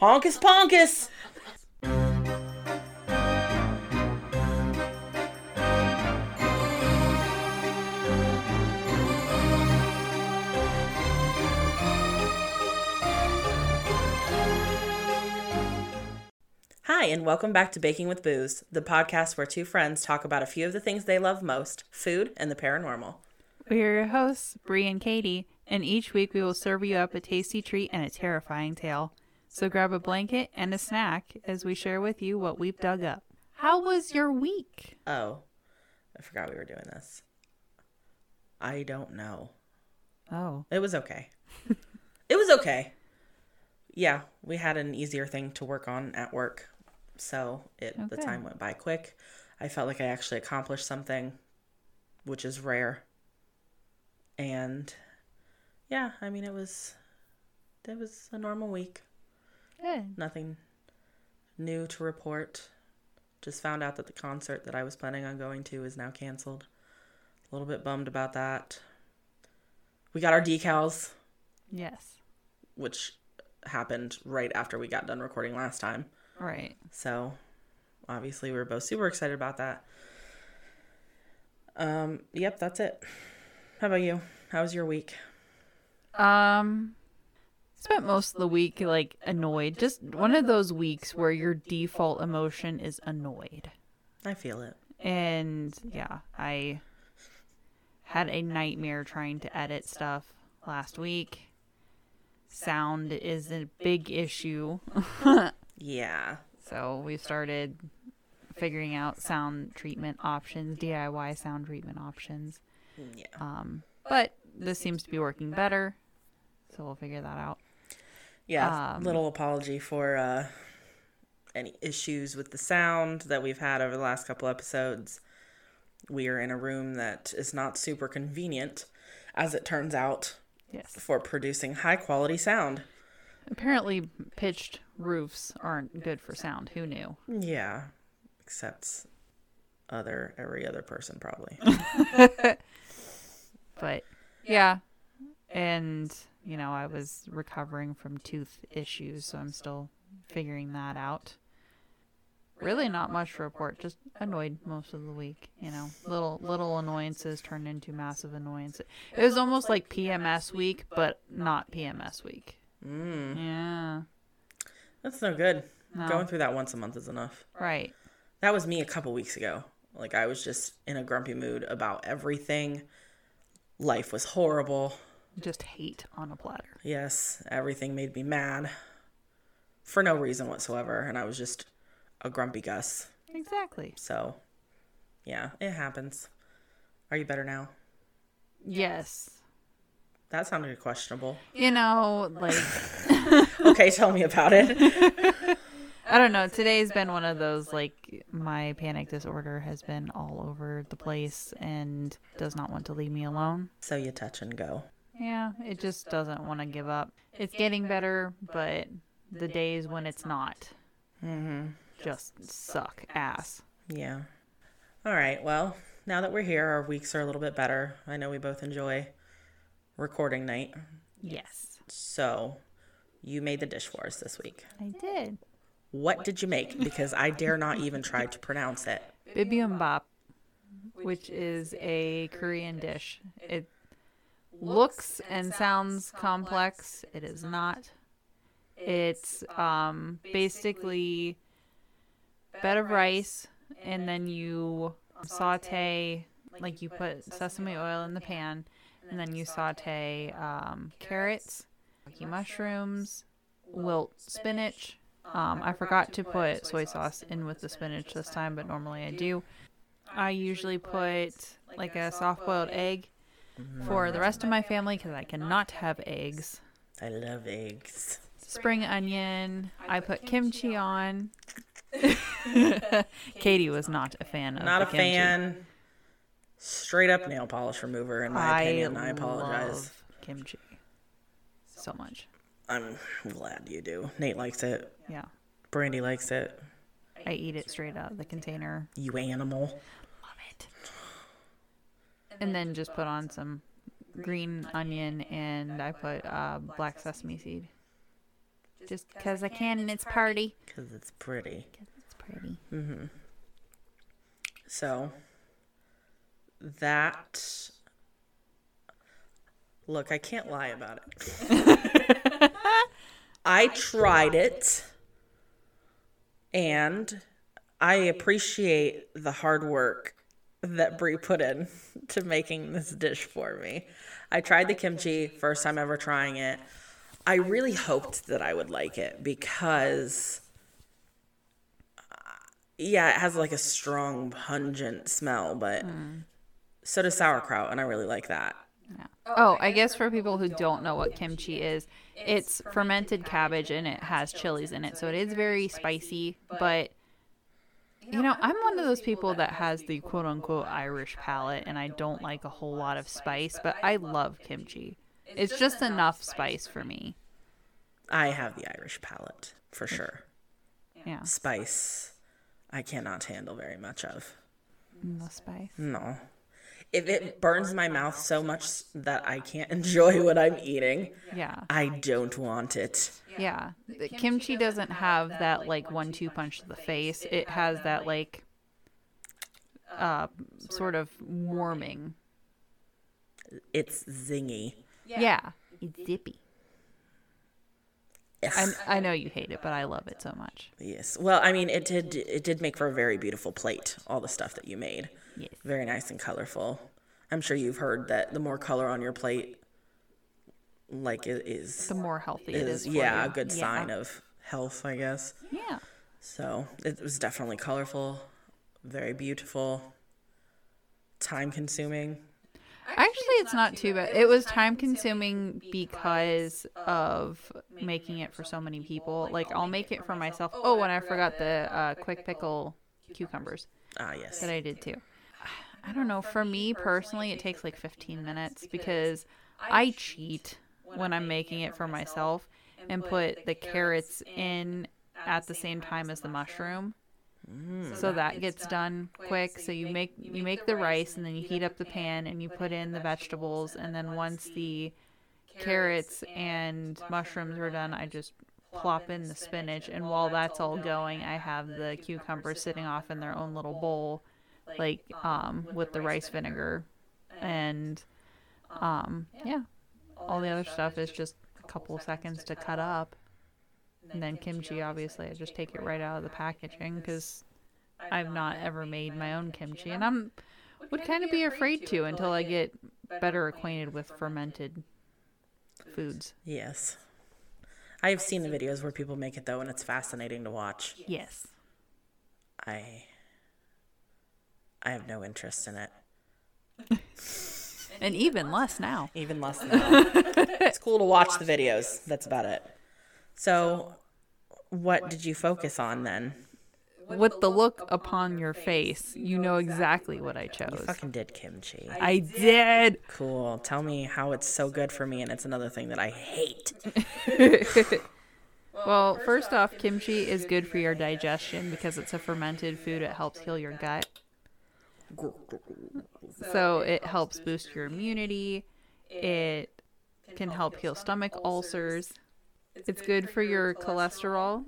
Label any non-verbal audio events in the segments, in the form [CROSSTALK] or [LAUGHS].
Honkus Ponkus! Hi, and welcome back to Baking with Booze, the podcast where two friends talk about a few of the things they love most food and the paranormal. We're your hosts, Bree and Katie, and each week we will serve you up a tasty treat and a terrifying tale. So grab a blanket and a snack as we share with you what we've dug up. How was your week? Oh, I forgot we were doing this. I don't know. Oh, It was okay. [LAUGHS] it was okay. Yeah, we had an easier thing to work on at work. So it the time went by quick. I felt like I actually accomplished something, which is rare. And yeah, I mean it was it was a normal week. Good. Nothing new to report. Just found out that the concert that I was planning on going to is now canceled. A little bit bummed about that. We got our decals, Yes. which happened right after we got done recording last time. Right. So obviously we were both super excited about that. Um, yep, that's it. How about you? How was your week? Um, spent most of the week like annoyed. Just one of those weeks where your default emotion is annoyed. I feel it. And yeah, I had a nightmare trying to edit stuff last week. Sound is a big issue. [LAUGHS] Yeah. So we started figuring out sound treatment options, DIY sound treatment options. Yeah. Um, but this seems to be working better. So we'll figure that out. Yeah, Um, little apology for uh, any issues with the sound that we've had over the last couple episodes. We are in a room that is not super convenient, as it turns out, Yes. for producing high quality sound. Apparently, pitched roofs aren't good for sound. Who knew? Yeah, except other every other person probably. [LAUGHS] But yeah. And, you know, I was recovering from tooth issues, so I'm still figuring that out. Really not much to report, just annoyed most of the week, you know. Little little annoyances turned into massive annoyances. It was almost like PMS week, but not PMS week. Mm, Yeah. that's no good. No. Going through that once a month is enough. Right. That was me a couple weeks ago. Like I was just in a grumpy mood about everything. Life was horrible. Just hate on a platter. Yes, everything made me mad for no reason whatsoever. And I was just a grumpy Gus. Exactly. So, yeah, it happens. Are you better now? Yes. That sounded questionable. You know, like [LAUGHS] Okay, tell me about it. [LAUGHS] I don't know. Today's been one of those like my panic disorder has been all over the place and does not want to leave me alone. So you touch and go. Yeah, it just doesn't want to give up. It's getting better, but the days when it's not mm-hmm. just suck ass. Yeah. All right. Well, now that we're here, our weeks are a little bit better. I know we both enjoy recording night. Yes, So, you made the dish for us this week. I did. What did you make? Because I dare not even try to pronounce it. Bibimbap, which is a Korean dish. It looks and sounds complex. It is not. It's um, basically bed of rice, and then you saute, like you put sesame oil in the pan, and then you saute um, carrots, lucky mushrooms, wilt spinach. Um, I forgot to put soy sauce in with the spinach this time, but normally I do. I usually put like a soft boiled egg for the rest of my family because I cannot have eggs. I love eggs. Spring onion. I put kimchi on. [LAUGHS] Katie was not a fan of Not the a kimchi. fan. Straight up nail polish remover, in my opinion. I apologize. love kimchi so much. I'm glad you do. Nate likes it. Yeah, Brandy likes it. I eat it straight out of the container. You animal. And then just put on some green onion and I put uh, black sesame seed. just because I can and it's party. Because it's pretty. Because It's pretty. Mm-hmm. So that look, I can't lie about it. [LAUGHS] I tried it and I appreciate the hard work that Bree put in to making this dish for me. I tried the kimchi first time ever trying it. I really hoped that I would like it because yeah, it has like a strong pungent smell, but so does sauerkraut, and I really like that. Oh, I guess for people who don't know what kimchi is, it's fermented cabbage and it has chilies in it. So it is very spicy, but you know, I'm one of those people that has the quote unquote Irish palate and I don't like a whole lot of spice, but I love kimchi. It's just enough spice for me. I have the Irish palate for sure. Yeah. Spice, I cannot handle very much of. No spice. No. If it burns my mouth so much that I can't [LAUGHS] enjoy what I'm eating, Yeah. I don't want it. Yeah. The kimchi doesn't have that like one two punch to the face. It has that like uh sort of warming. It's zingy. Yeah. It's zippy. Yes. I, I know you hate it, but I love it so much. Yes. Well, I mean, it did. It did make for a very beautiful plate. All the stuff that you made, Yes. very nice and colorful. I'm sure you've heard that the more color on your plate, like it is, The more healthy it is. is for yeah, you. a good Yeah. sign of health, I guess. Yeah. So it was definitely colorful, very beautiful, time consuming. Actually, it's not too bad. It was time consuming because of making it for so many people. Like, I'll make it for myself. Oh, and I forgot the uh, quick pickle cucumbers Ah, yes. that I did too. [SIGHS] I don't know. For me personally, it takes like 15 minutes because I cheat when I'm making it for myself and put the carrots in at the same time as the mushroom. So that gets done quick. So you make you make the rice and then you heat up the pan and you put in the vegetables and then once the carrots and mushrooms are done, I just plop in the spinach and while that's all going, I have the cucumbers sitting off in their own little bowl like um with the rice vinegar and um yeah. All the other stuff is just a couple seconds to cut up. And then kimchi, obviously, I just take it right out of the packaging because I've not ever made my own kimchi, and I'm would kind of be afraid to until I get better acquainted with fermented foods. Yes. I have seen the videos where people make it though, and it's fascinating to watch. Yes. I I have no interest in it. [LAUGHS] And even less now. Even less now. [LAUGHS] it's cool to watch the videos. That's about it. So, what did you focus on then? With the look upon your face, you know exactly what I chose. You Fucking did kimchi. I did. Cool. Tell me how it's so good for me, and it's another thing that I hate. [LAUGHS] [LAUGHS] Well, first off, kimchi is good for your digestion because it's a fermented food. It helps heal your gut. So it helps boost your immunity. It can help heal stomach ulcers. It's good for your cholesterol.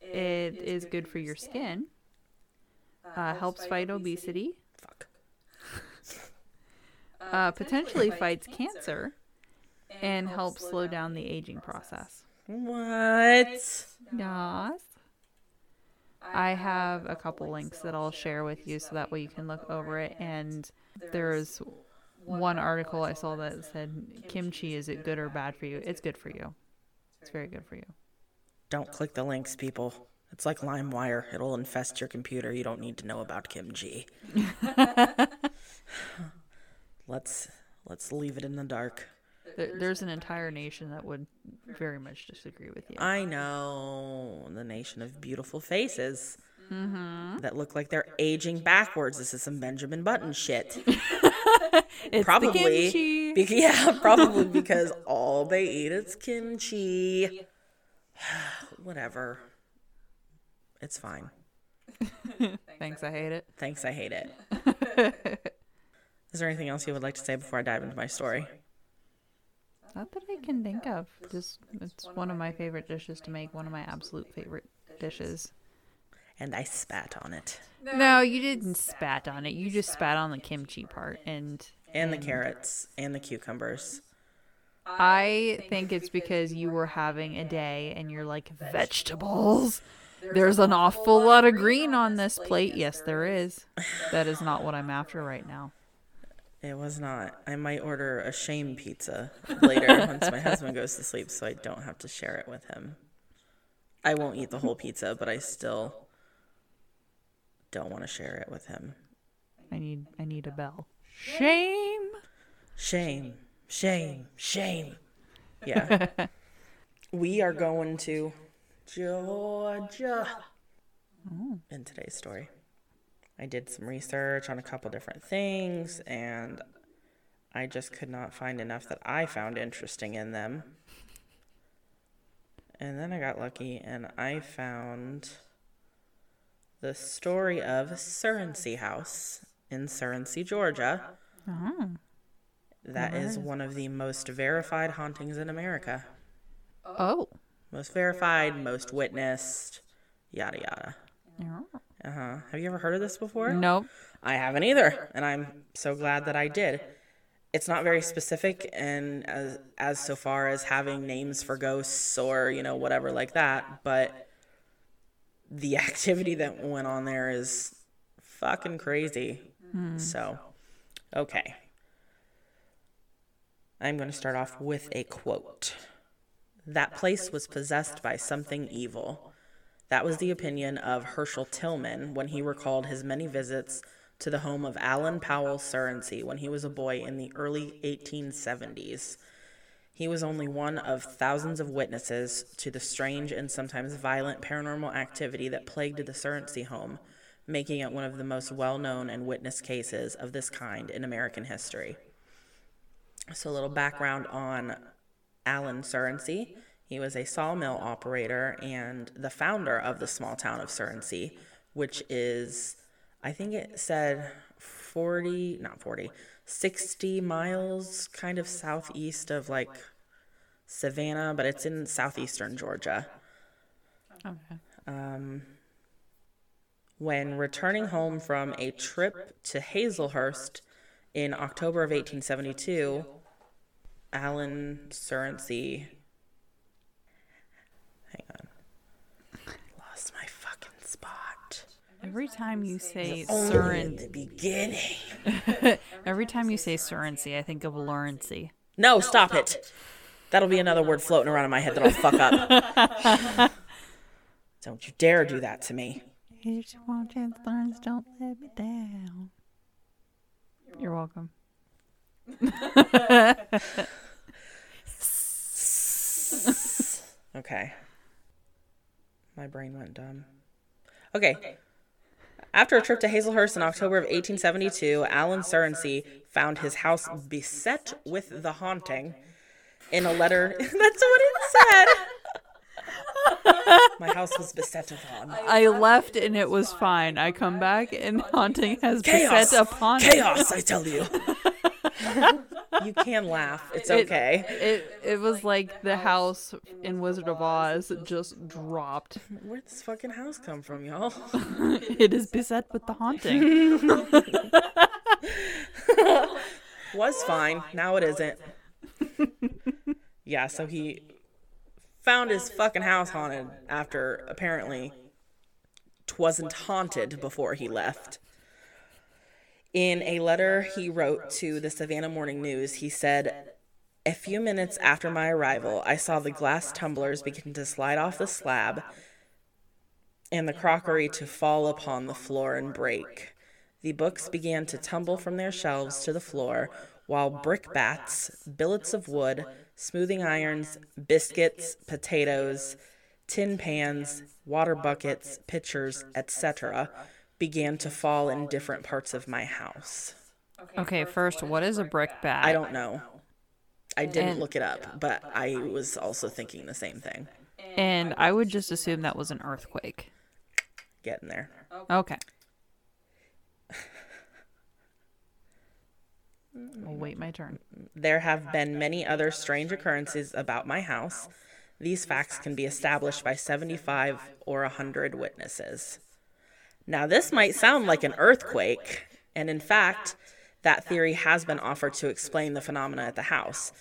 It is good for your skin. Uh, helps fight obesity. Fuck. Uh, potentially fights cancer. And helps slow down the aging process. What? Yes. I have a couple links that I'll share with you so that way you can look over it. And there's one article I saw that said, Kimchi, is it good or bad for you? It's good for you. It's very good for you. Don't click the links, people. It's like LimeWire. It'll infest your computer. You don't need to know about kimchi. [LAUGHS] let's let's leave it in the dark. There, there's an entire nation that would very much disagree with you. I know the nation of beautiful faces mm-hmm. that look like they're aging backwards. This is some Benjamin Button shit. [LAUGHS] [LAUGHS] It's probably, the kimchi. Be- yeah, [LAUGHS] probably because all they eat is kimchi. [SIGHS] Whatever. It's fine. Thanks, I hate it. Thanks, I hate it. [LAUGHS] Is there anything else you would like to say before I dive into my story? Not that I can think of. Just it's one of my favorite dishes to make. One of my absolute favorite dishes. And I spat on it. No, you didn't spat on it. You just spat on the kimchi part, and And the carrots and the cucumbers. I think it's because you were having a day and you're like vegetables. There's an awful lot of green on this plate. Yes, there is. That is not what I'm after right now. It was not. I might order a shame pizza later [LAUGHS] once my husband goes to sleep so I don't have to share it with him. I won't eat the whole pizza, but I still don't want to share it with him. I need I need a bell. Shame. Shame, shame, shame. Yeah. [LAUGHS] we are going to Georgia oh. in today's story. I did some research on a couple different things and I just could not find enough that I found interesting in them. And then I got lucky and I found the story of Surrency House in Surrency, Georgia. Oh. That is one of the most verified hauntings in America. Oh. Most verified, most witnessed, yada yada. Yeah. Uh huh. Have you ever heard of this before? Nope. I haven't either, and I'm so glad that I did. It's not very specific, and as as so far as having names for ghosts or you know whatever like that, but the [LAUGHS] activity that went on there is fucking crazy. Hmm. So, okay. I'm going to start off with a quote. That place was possessed by something evil. That was the opinion of Herschel Tillman when he recalled his many visits to the home of Allen Powell Surrency when he was a boy in the early 1870s. He was only one of thousands of witnesses to the strange and sometimes violent paranormal activity that plagued the Surrency home, making it one of the most well known and witnessed cases of this kind in American history. So, a little background on Allen Surrency. He was a sawmill operator and the founder of the small town of Surrency, which is, I think it said 40, not 40, 60 miles kind of southeast of like Savannah, but it's in southeastern Georgia. Okay. Um, when returning home from a trip to Hazlehurst in October of 1872, Allen Surrency. Hang on. Lost my fucking spot. Every time you say Only Surin, the beginning. every time you say Surrency, I think of Lawrencey. No, stop it. That'll be another word floating around in my head that I'll fuck up. [LAUGHS] Don't you dare do that to me. Here's one chance, Lawrence, don't let me down. You're welcome. [LAUGHS] Okay. My brain went dumb. Okay. After a trip to Hazlehurst in October of 1872, Allen Surrency found his house beset with the haunting. In a letter, that's what it said. My house was beset upon. I left and it was fine. I come back and haunting has Chaos! beset upon Chaos, I tell you. [LAUGHS] [LAUGHS] you can laugh. It's It- okay. It it was like the house in Wizard of Oz just dropped. Where'd this fucking house come from, y'all? [LAUGHS] It is beset with the haunting. [LAUGHS] was fine. Now it isn't. yeah, so he found his fucking house haunted after apparently twasn't haunted before he left. In a letter he wrote to the Savannah Morning News, he said, A few minutes after my arrival, I saw the glass tumblers begin to slide off the slab and the crockery to fall upon the floor and break. The books began to tumble from their shelves to the floor, while brickbats, billets of wood, smoothing irons, biscuits, potatoes, tin pans, water buckets, pitchers, etc., began to fall in different parts of my house. Okay, first, what is a brick bat? I don't know. I didn't And- look it up, but I was also thinking the same thing. And I would just assume that was an earthquake. Getting there. Okay. [LAUGHS] I'll wait my turn. There have been many other strange occurrences about my house. These facts can be established by 75 or 100 witnesses. Now, this might sound like an earthquake, and in fact, that theory has been offered to explain the phenomena at the house.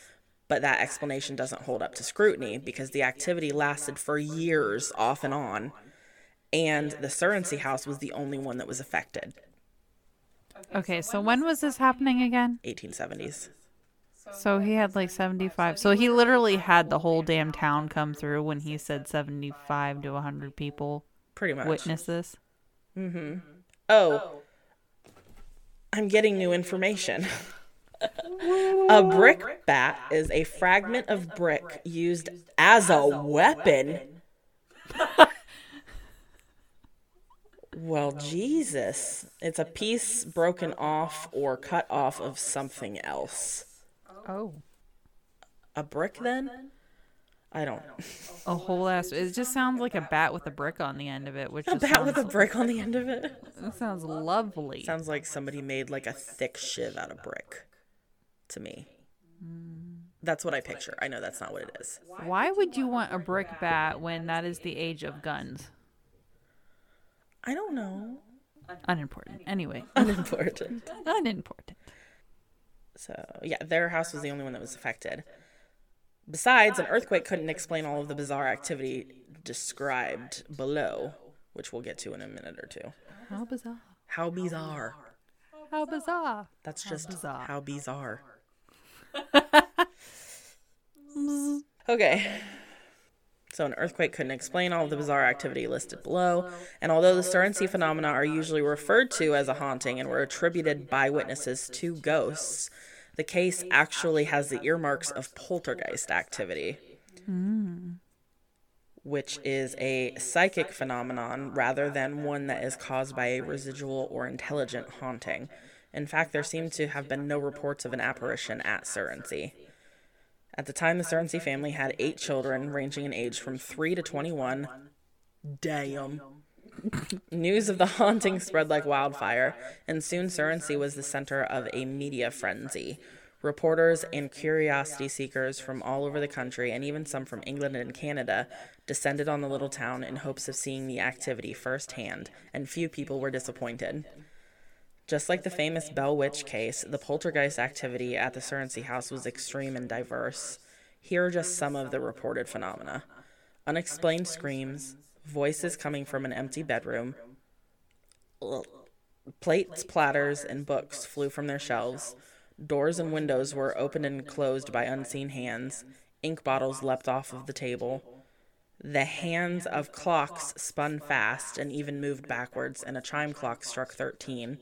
But that explanation doesn't hold up to scrutiny because the activity lasted for years off and on, and the Surrency house was the only one that was affected. Okay, so when was this happening again? 1870s. So he had like 75. So he literally had the whole damn town come through when he said 75 to 100 people Pretty much. witness this. Mm-hmm. Oh, I'm getting new information. [LAUGHS] a brick bat is a fragment of brick used as a weapon. well, Jesus. It's a piece broken off or cut off of something else. Oh. A brick, then? I don't. A whole ass. It just sounds like a bat with a brick on the end of it, which A bat with a brick on the end of it. it sounds lovely. Sounds like somebody made like a thick shiv out of brick to me. That's what I picture. I know that's not what it is. Why would you want a brick bat when that is the age of guns? I don't know. Unimportant. Anyway, [LAUGHS] Unimportant. unimportant. So, yeah, their house was the only one that was affected. Besides, an earthquake couldn't explain all of the bizarre activity described below, which we'll get to in a minute or two. How bizarre. How bizarre. How bizarre. That's just bizarre. how bizarre. [LAUGHS] okay. So, an earthquake couldn't explain all of the bizarre activity listed below, and although the Surrency phenomena are usually referred to as a haunting and were attributed by witnesses to ghosts, the case actually has the earmarks of poltergeist activity, which is a psychic phenomenon rather than one that is caused by a residual or intelligent haunting. In fact, there seem to have been no reports of an apparition at Surrency. At the time, the Surrency family had eight children, ranging in age from 3 to 21. Damn. News of the haunting spread like wildfire, and soon Surrency was the center of a media frenzy. Reporters and curiosity seekers from all over the country, and even some from England and Canada, descended on the little town in hopes of seeing the activity firsthand, and few people were disappointed. Just like the famous Bell Witch case, the poltergeist activity at the Surrency house was extreme and diverse. Here are just some of the reported phenomena unexplained screams, voices coming from an empty bedroom, plates, platters, and books flew from their shelves, doors and windows were opened and closed by unseen hands, ink bottles leapt off of the table. The hands of clocks spun fast and even moved backwards, and a chime clock struck 13.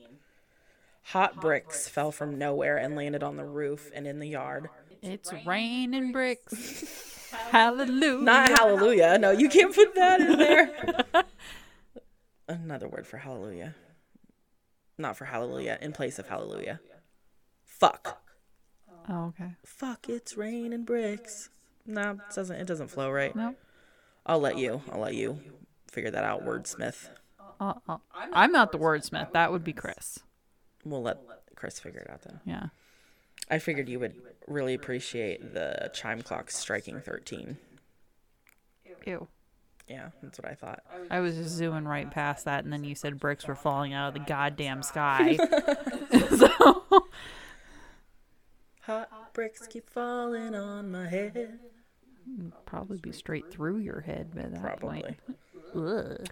Hot bricks fell from nowhere and landed on the roof and in the yard. It's raining bricks. [LAUGHS] Hallelujah. Not hallelujah. No, you can't put that in there. [LAUGHS] Another word for hallelujah. Not for hallelujah, in place of hallelujah. Fuck. Oh, okay. Fuck, it's raining bricks. No, it doesn't it doesn't flow right. No. I'll let you. I'll let you figure that out, wordsmith. Uh, uh, I'm not the wordsmith. That would be Chris. We'll let Chris figure it out then. Yeah. I figured you would really appreciate the chime clock striking 13. Ew. Yeah, that's what I thought. I was just zooming right past that, and then you said bricks were falling out of the goddamn sky. [LAUGHS] [LAUGHS] so, Hot bricks keep falling on my head. probably be straight through your head by that Probably. point. Ugh.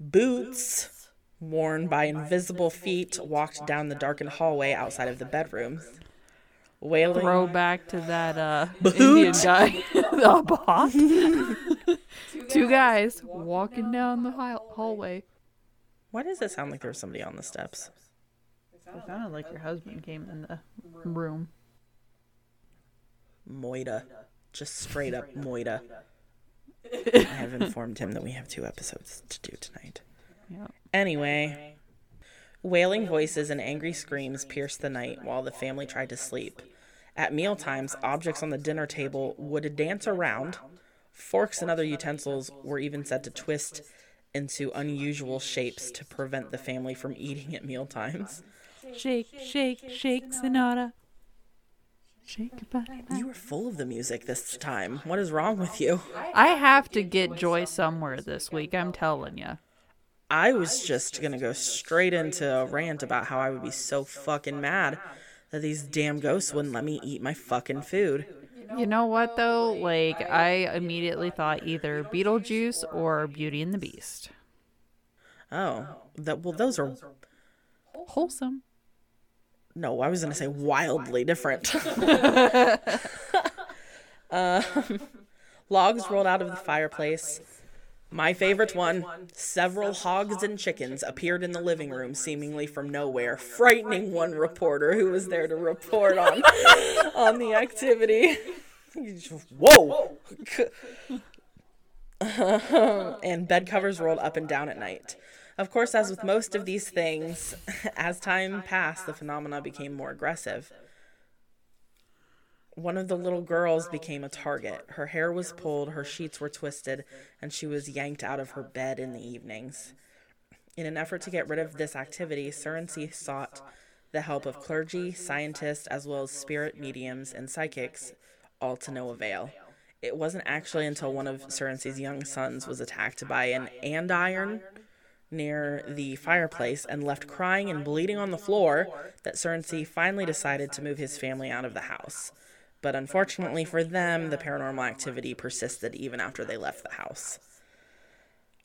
Boots worn by invisible feet walked down the darkened hallway outside of the bedrooms. Wailing Throw back to that uh, [LAUGHS] Indian guy. [LAUGHS] the bot. [LAUGHS] Two guys walking down the hall- hallway. Why does it sound like there was somebody on the steps? It sounded like your husband came in the room. Moida. Just straight up Moida. I have informed him that we have two episodes to do tonight. Yep. Anyway, wailing voices and angry screams pierced the night while the family tried to sleep. At mealtimes, objects on the dinner table would dance around. Forks and other utensils were even said to twist into unusual shapes to prevent the family from eating at mealtimes. Shake, shake, shake, Sonata. Shake your body. You were full of the music this time. What is wrong with you? I have to get Joy somewhere this week. I'm telling you. I was just gonna go straight into a rant about how I would be so fucking mad that these damn ghosts wouldn't let me eat my fucking food. You know what though? Like I immediately thought either Beetlejuice or Beauty and the Beast. Oh, that well, those are Wholesome. no. I was gonna say wildly different. [LAUGHS] [LAUGHS] um, logs rolled out of the fireplace. My favorite one. Several hogs and chickens appeared in the living room, seemingly from nowhere, frightening one reporter who was there to report on on [LAUGHS] the [LAUGHS] activity. [LAUGHS] Whoa! and bed covers rolled up and down at night. Of course, as with most of these things, as time passed, the phenomena became more aggressive. One of the little girls became a target. Her hair was pulled, her sheets were twisted, and she was yanked out of her bed in the evenings. In an effort to get rid of this activity, Surrency sought the help of clergy, scientists, as well as spirit mediums and psychics, all to no avail. It wasn't actually until one of Surrency's young sons was attacked by an andiron near the fireplace and left crying and bleeding on the floor that Surrency finally decided to move his family out of the house. But unfortunately for them, the paranormal activity persisted even after they left the house.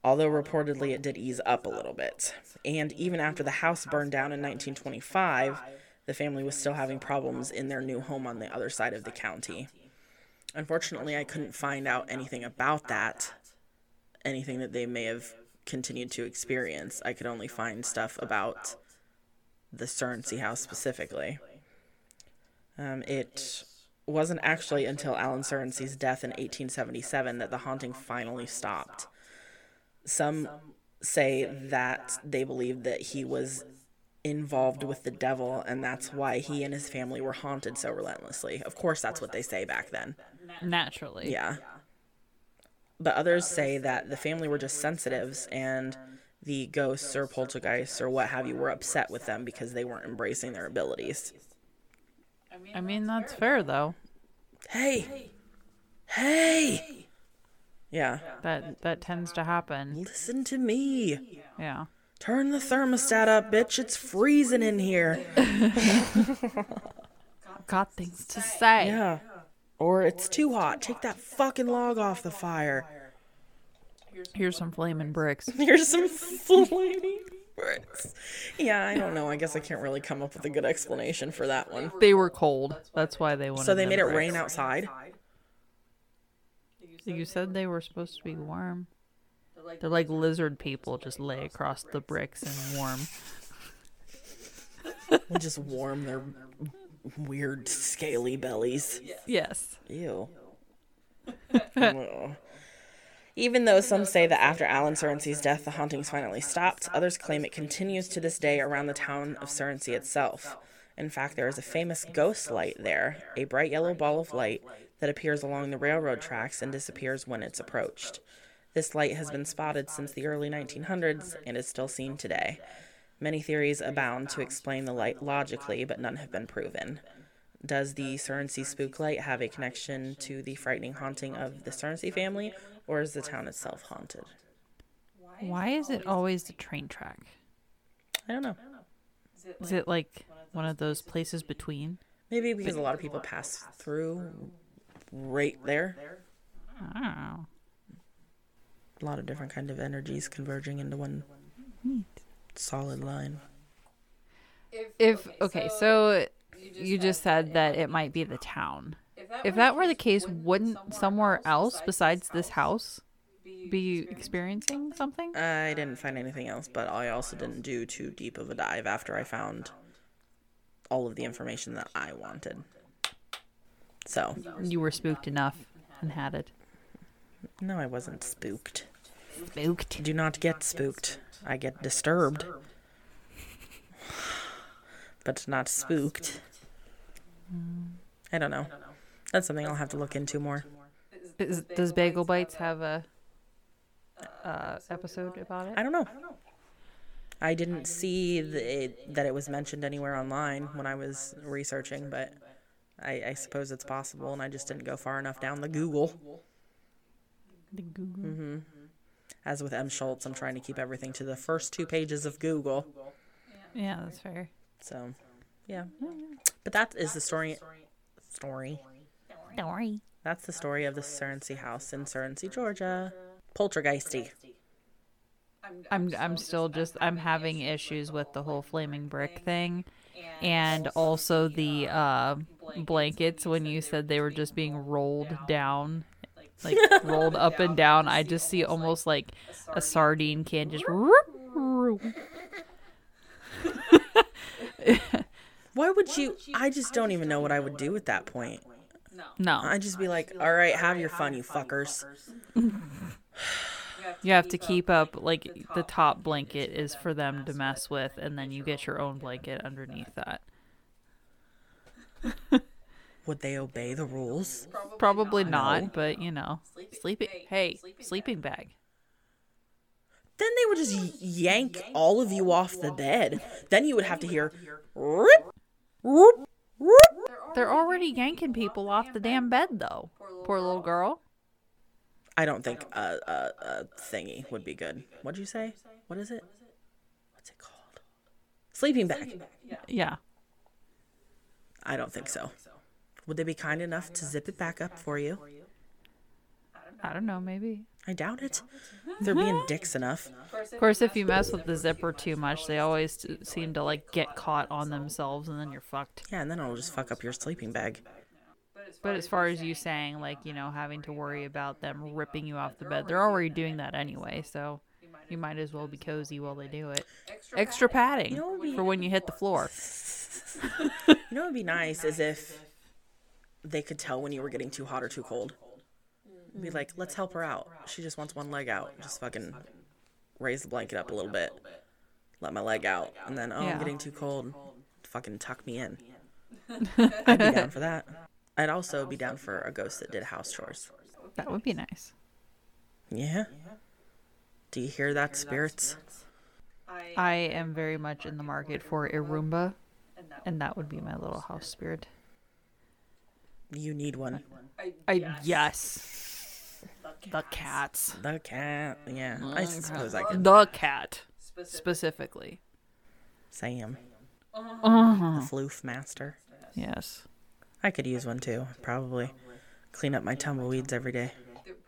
Although reportedly it did ease up a little bit. And even after the house burned down in 1925, the family was still having problems in their new home on the other side of the county. Unfortunately, I couldn't find out anything about that, anything that they may have continued to experience. I could only find stuff about the Surrency house specifically. Um, it wasn't actually until Allen Surrency's death in 1877 that the haunting finally stopped. Some say that they believed that he was involved with the devil and that's why he and his family were haunted so relentlessly. Of course, that's what they say back then. Naturally. Yeah. But others say that the family were just sensitives and the ghosts or poltergeists or what have you were upset with them because they weren't embracing their abilities. I mean, that's fair though. Hey! Hey! Yeah. That that tends to happen. Listen to me. Yeah. Turn the thermostat up, bitch. It's freezing in here. [LAUGHS] Got things to say. Yeah. Or it's too hot. Take that fucking log off the fire. Here's some flaming bricks. [LAUGHS] Here's some flaming bricks. Yeah, I don't know. I guess I can't really come up with a good explanation for that one. They were cold. That's why they wanted. So they made it bricks. rain outside? You said they were supposed to be warm. They're like lizard people, just lay across the bricks and warm. [LAUGHS] And just warm their weird scaly bellies. Yes. Ew. [LAUGHS] Even though some say that after Allen Surrency's death, the hauntings finally stopped, others claim it continues to this day around the town of Surrency itself. In fact, there is a famous ghost light there, a bright yellow ball of light that appears along the railroad tracks and disappears when it's approached. This light has been spotted since the early 1900s and is still seen today. Many theories abound to explain the light logically, but none have been proven. Does the Surrency spook light have a connection to the frightening haunting of the Surrency family, or is the town itself haunted? Why is it always the train track? I don't know. Is it like one of those places between? Maybe because a lot of people pass through right there. Don't. A lot of different kind of energies converging into one solid line. If okay, so you just said that it might be the town. If that were the case, wouldn't somewhere else besides this house be experiencing something? I didn't find anything else, but I also didn't do too deep of a dive after I found all of the information that I wanted. So, You were spooked enough and had it. no, I wasn't spooked. Spooked. Do not get spooked. I get disturbed. [SIGHS] But not spooked. I don't know. That's something I'll have to look into more. Is, does Bagel Bites have a uh, episode about it? I don't know. I didn't see the, it, that it was mentioned anywhere online when I was researching, but I, I suppose it's possible, and I just didn't go far enough down the Google. The Google. Mm-hmm. As with M. Schultz, I'm trying to keep everything to the first two pages of Google. Yeah, that's fair. So, yeah. But that is the story. Story. Story. That's the story of the Surrency house in Surrency, Georgia. Poltergeisty. I'm I'm still just I'm having issues with the whole flaming brick thing, and also the uh, blankets when you said they were just being rolled down, like rolled up and [LAUGHS] down. I just see almost like a sardine can just. Why would you? I just don't even know what I would do at that point. No, I'd just be like, all right, have your fun, [LAUGHS] you fuckers. you have to keep up. Like the top blanket is for them to mess with, and then you get your own blanket underneath that. [LAUGHS] Would they obey the rules? Probably not, but you know, sleeping. Hey, sleeping bag. Then they would just yank all of you off the bed. Then you would have to hear, rip, rip, rip. They're already yanking people off the damn bed, though. Poor little girl. I don't think a, a, a thingy would be good. What'd you say? What is it? What's it called? Sleeping bag. Yeah. I don't think so. Would they be kind enough to zip it back up for you? I don't know, maybe. I doubt it. [LAUGHS] They're being dicks enough. Of course, if you mess with the zipper too much, they always t- seem to like get caught on themselves, and then you're fucked. Yeah, and then it'll just fuck up your sleeping bag. But as far as you saying, like you know, having to worry about them ripping you off the bed, they're already doing that anyway. So you might as well be cozy while they do it. Extra padding know be- for when you hit the floor. [LAUGHS] You know what would be nice is if they could tell when you were getting too hot or too cold. Be mm-hmm. like, let's help her out. She just wants one leg out. Just fucking raise the blanket up a little bit. Let my leg out. And then, oh, Yeah. I'm getting too cold. Fucking tuck me in. [LAUGHS] I'd be down for that. I'd also be down for a ghost that did house chores. That would be nice. Yeah? Do you hear that, spirits? I am very much in the market for a Roomba, and that would be my little house spirit. You need one. I yes. The cats. The cat. Yeah, I suppose I could. The cat specifically. Sam. Uh-huh. The floof master. Yes. I could use one too. Probably clean up my tumbleweeds every day.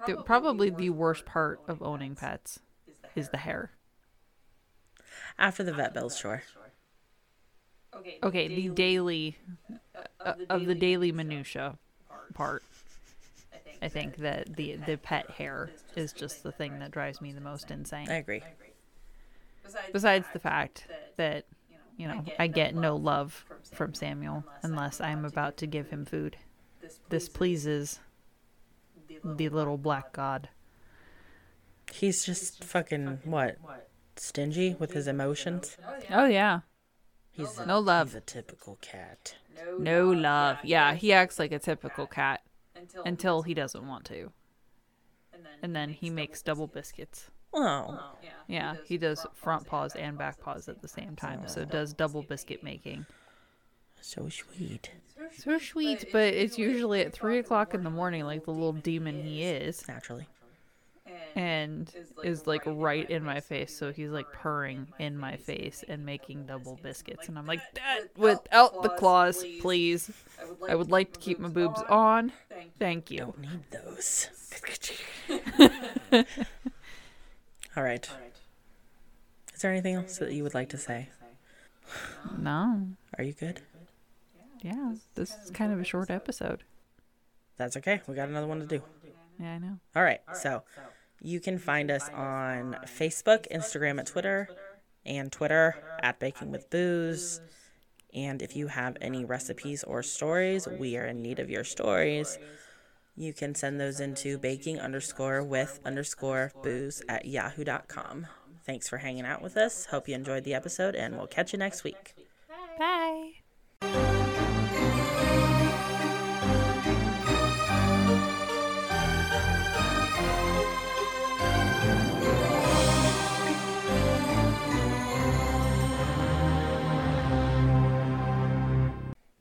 The- probably the worst part of owning pets is the hair. After the vet bills, sure. Okay, the daily uh, of the daily minutia part. I think that the the pet hair is just the thing that drives me the most insane. I agree. Besides the fact that you know I get no love from Samuel unless I'm about to give him food. This pleases the little black god. He's just fucking what? Stingy with his emotions. Oh yeah, He's a, No love. He's a typical cat. no love. Yeah, he acts like a typical cat until he doesn't want to, and then he makes double biscuits. Oh. oh, Yeah, he does front paws and back paws at the same time, so does double biscuit making. so sweet. So sweet, but it's usually at three o'clock in the morning, like the little demon he is, Naturally. And is like right in my face. So he's like purring in my face and making double biscuits, and I'm like, Dad, without the claws, please. I would like to keep my boobs on. Thank you. Don't need those. [LAUGHS] All right. Is there anything else that you would like to [LAUGHS] say? No, um, Are you good? yeah, this is kind of a short episode. That's okay. We got another one to do. Yeah, I know. All right. So you can find us on Facebook, Instagram, and Twitter, and Twitter at Baking with Booze. And if you have any recipes or stories, we are in need of your stories. You can send those into baking underscore with underscore booze at yahoo.com. Thanks for hanging out with us. Hope you enjoyed the episode, and we'll catch you next week. Bye.